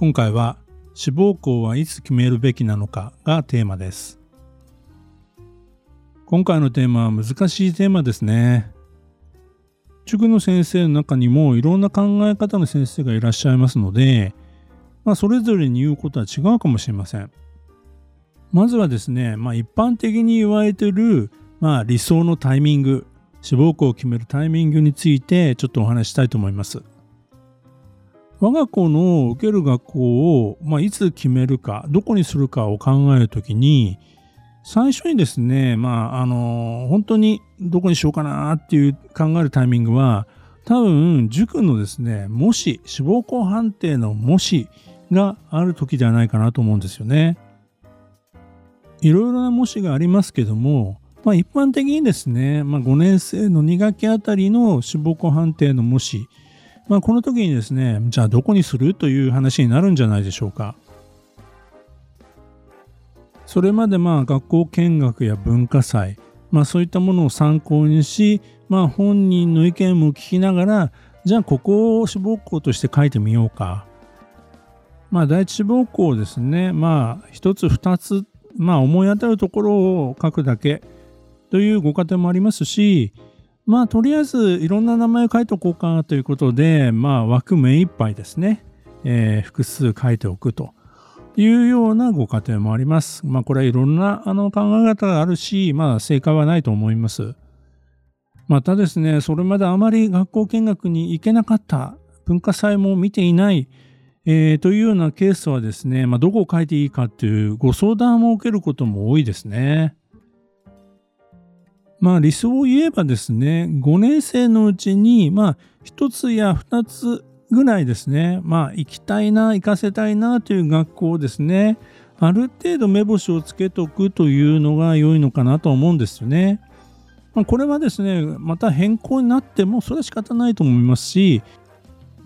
今回は志望校はいつ決めるべきなのかがテーマです。今回のテーマは難しいテーマですね。塾の先生の中にもいろんな考え方の先生がいらっしゃいますので、まあ、それぞれに言うことは違うかもしれません。まずはですね、まあ、一般的に言われている、まあ、理想のタイミング志望校を決めるタイミングについてちょっとお話したいと思います。我が子の受ける学校を、まあ、いつ決めるか、どこにするかを考えるときに、最初にですね、まあ、あの、本当にどこにしようかなっていう考えるタイミングは、多分、塾のですね、もし、志望校判定のもしがある時ではないかなと思うんですよね。いろいろな模試がありますけども、まあ、一般的にですね、まあ、5年生の2学期あたりの志望校判定の模試まあ、この時にですね、じゃあどこにするという話になるんじゃないでしょうか。それまでまあ学校見学や文化祭、まあ、そういったものを参考にし、まあ、本人の意見も聞きながら、じゃあここを志望校として書いてみようか。まあ、第一志望校ですね、まあ、一つ二つ、まあ、思い当たるところを書くだけというご家庭もありますし、まあとりあえずいろんな名前を書いておこうかなということで、まあ枠目いっぱいですね、えー、複数書いておくというようなご家庭もあります。まあこれはいろんなあの考え方があるし、まあ正解はないと思います。またですね、それまであまり学校見学に行けなかった、文化祭も見ていない、えー、というようなケースはですね、まあ、どこを書いていいかというご相談を受けることも多いですね。まあ理想を言えばですね、5年生のうちに、まあ1つや2つぐらいですね、まあ行きたいな、行かせたいなという学校をですね、ある程度目星をつけておくというのが良いのかなと思うんですよね。まあ、これはですね、また変更になってもそれは仕方ないと思いますし、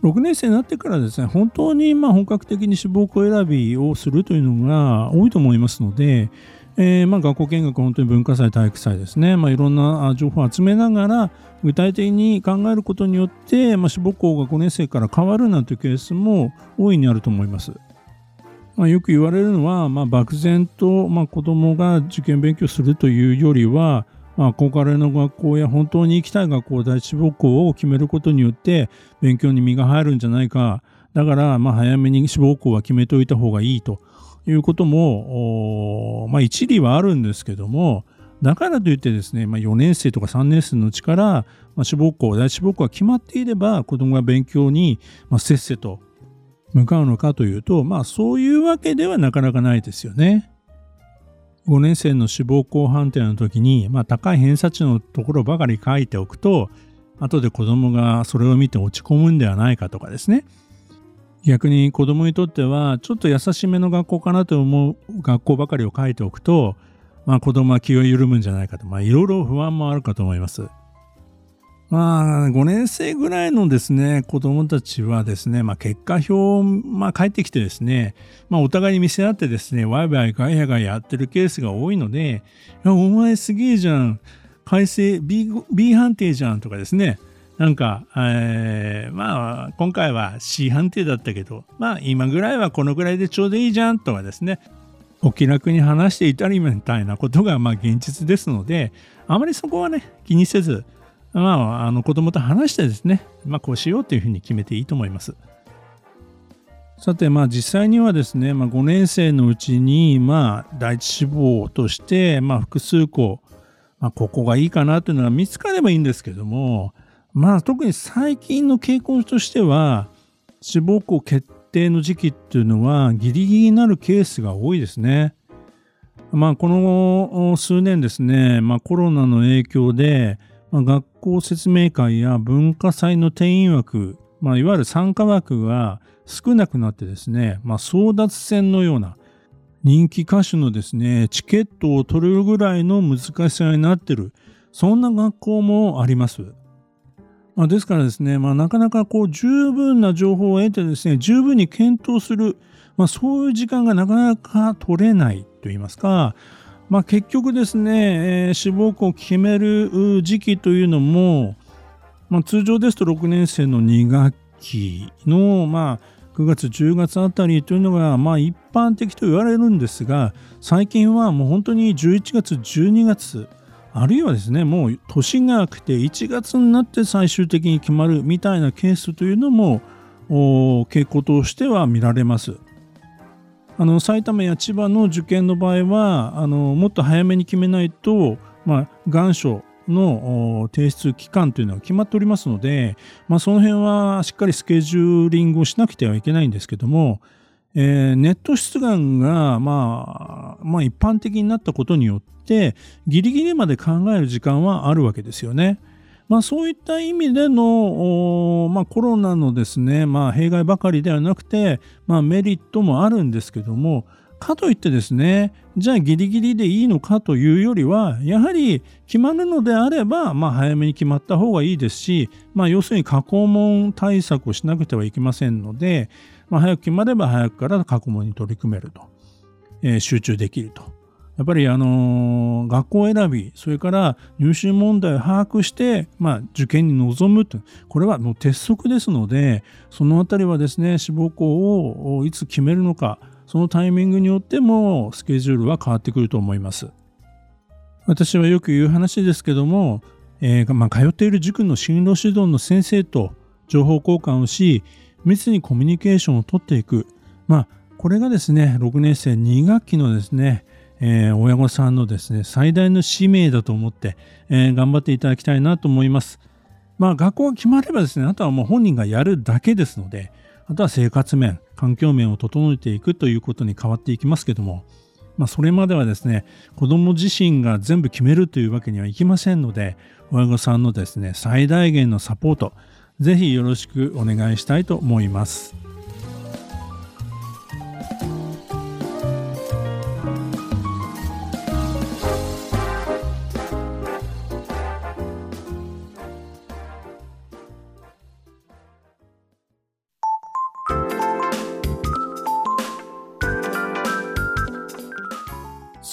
6年生になってからですね、本当にま本格的に志望校選びをするというのが多いと思いますので、えー、まあ、学校見学、本当に文化祭、体育祭ですね、まあ、いろんな情報を集めながら、具体的に考えることによって、まあ、志望校が5年生から変わるなんていうケースも大いにあると思います。まあ、よく言われるのは、まあ、漠然と、まあ、子供が受験勉強するというよりは、まあ、憧れの学校や本当に行きたい学校、第一志望校を決めることによって、勉強に身が入るんじゃないか。だから、まあ、早めに志望校は決めておいた方がいいと。いうことも、まあ、一理はあるんですけども、だからといってですね、まあ、4年生とか3年生のうちから、まあ、志望校、第一志望校が決まっていれば、子供が勉強に、まあ、せっせと向かうのかというと、まあ、そういうわけではなかなかないですよね。5年生の志望校判定の時に、まあ、高い偏差値のところばかり書いておくと、後で子供がそれを見て落ち込むんではないかとかですね。逆に子供にとってはちょっと優しめの学校かなと思う学校ばかりを書いておくと、まあ、子供は気を緩むんじゃないかと、まあ、いろいろ不安もあるかと思います。まあ、5年生ぐらいのですね、子供たちはですね、まあ、結果表を、まあ、返ってきてですね、まあ、お互いに見せ合ってですね、ワイワイガヤガヤやってるケースが多いので、いや、お前すげえじゃん、改正 B, B 判定じゃんとかですね、なんか、えー、まあ、今回は C 判定だったけど、まあ、今ぐらいはこのぐらいでちょうどいいじゃんとかですね、お気楽に話していたりみたいなことが、まあ、現実ですので、あまりそこはね、気にせず、まあ、あの子供と話してですね、まあ、こうしようというふうに決めていいと思います。さて、まあ、実際にはですね、まあ、5年生のうちに、まあ、第一志望として、まあ、複数校、まあ、ここがいいかなというのが見つかればいいんですけども、まあ特に最近の傾向としては志望校決定の時期っていうのはギリギリになるケースが多いですね。まあこの数年ですね、まあ、コロナの影響で、まあ、学校説明会や文化祭の定員枠まあ、いわゆる参加枠が少なくなってですね、まあ、争奪戦のような人気歌手のですね、チケットを取れるぐらいの難しさになってる、そんな学校もあります。まあ、ですからですね、まあ、なかなかこう十分な情報を得てですね、十分に検討する、まあ、そういう時間がなかなか取れないといいますか、まあ、結局ですね、えー、志望校を決める時期というのも、まあ、通常ですと6年生の2学期の、まあ、9月10月あたりというのがまあ一般的と言われるんですが最近はもう本当に11月12月あるいはですねもう年が明けて1月になって最終的に決まるみたいなケースというのも傾向としては見られます。あの埼玉や千葉の受験の場合はあのもっと早めに決めないと、まあ、願書の提出期間というのは決まっておりますので、まあ、その辺はしっかりスケジューリングをしなくてはいけないんですけども、えー、ネット出願が、まあ、まあ一般的になったことによってギリギリまで考える時間はあるわけですよね。まあ、そういった意味での、まあ、コロナのですね、まあ、弊害ばかりではなくて、まあ、メリットもあるんですけどもかといってですねじゃあギリギリでいいのかというよりはやはり決まるのであれば、まあ、早めに決まった方がいいですし、まあ、要するに過去問対策をしなくてはいけませんので、まあ、早く決まれば早くから過去問に取り組めると、えー、集中できると。やっぱりあの、学校選び、それから入試問題を把握して、まあ、受験に臨むと。これはもう鉄則ですので、そのあたりはですね、志望校をいつ決めるのか、そのタイミングによってもスケジュールは変わってくると思います。私はよく言う話ですけども、えー、まあ、通っている塾の進路指導の先生と情報交換をし、密にコミュニケーションをとっていく。まあ、これがですね、6年生2学期のですね、えー、親御さんのですね、最大の使命だと思って、えー、頑張っていただきたいなと思います。まあ、学校が決まればですね、あとはもう本人がやるだけですので、あとは生活面、環境面を整えていくということに変わっていきますけども、まあ、それまではですね、子供自身が全部決めるというわけにはいきませんので、親御さんのですね、最大限のサポート、ぜひよろしくお願いしたいと思います。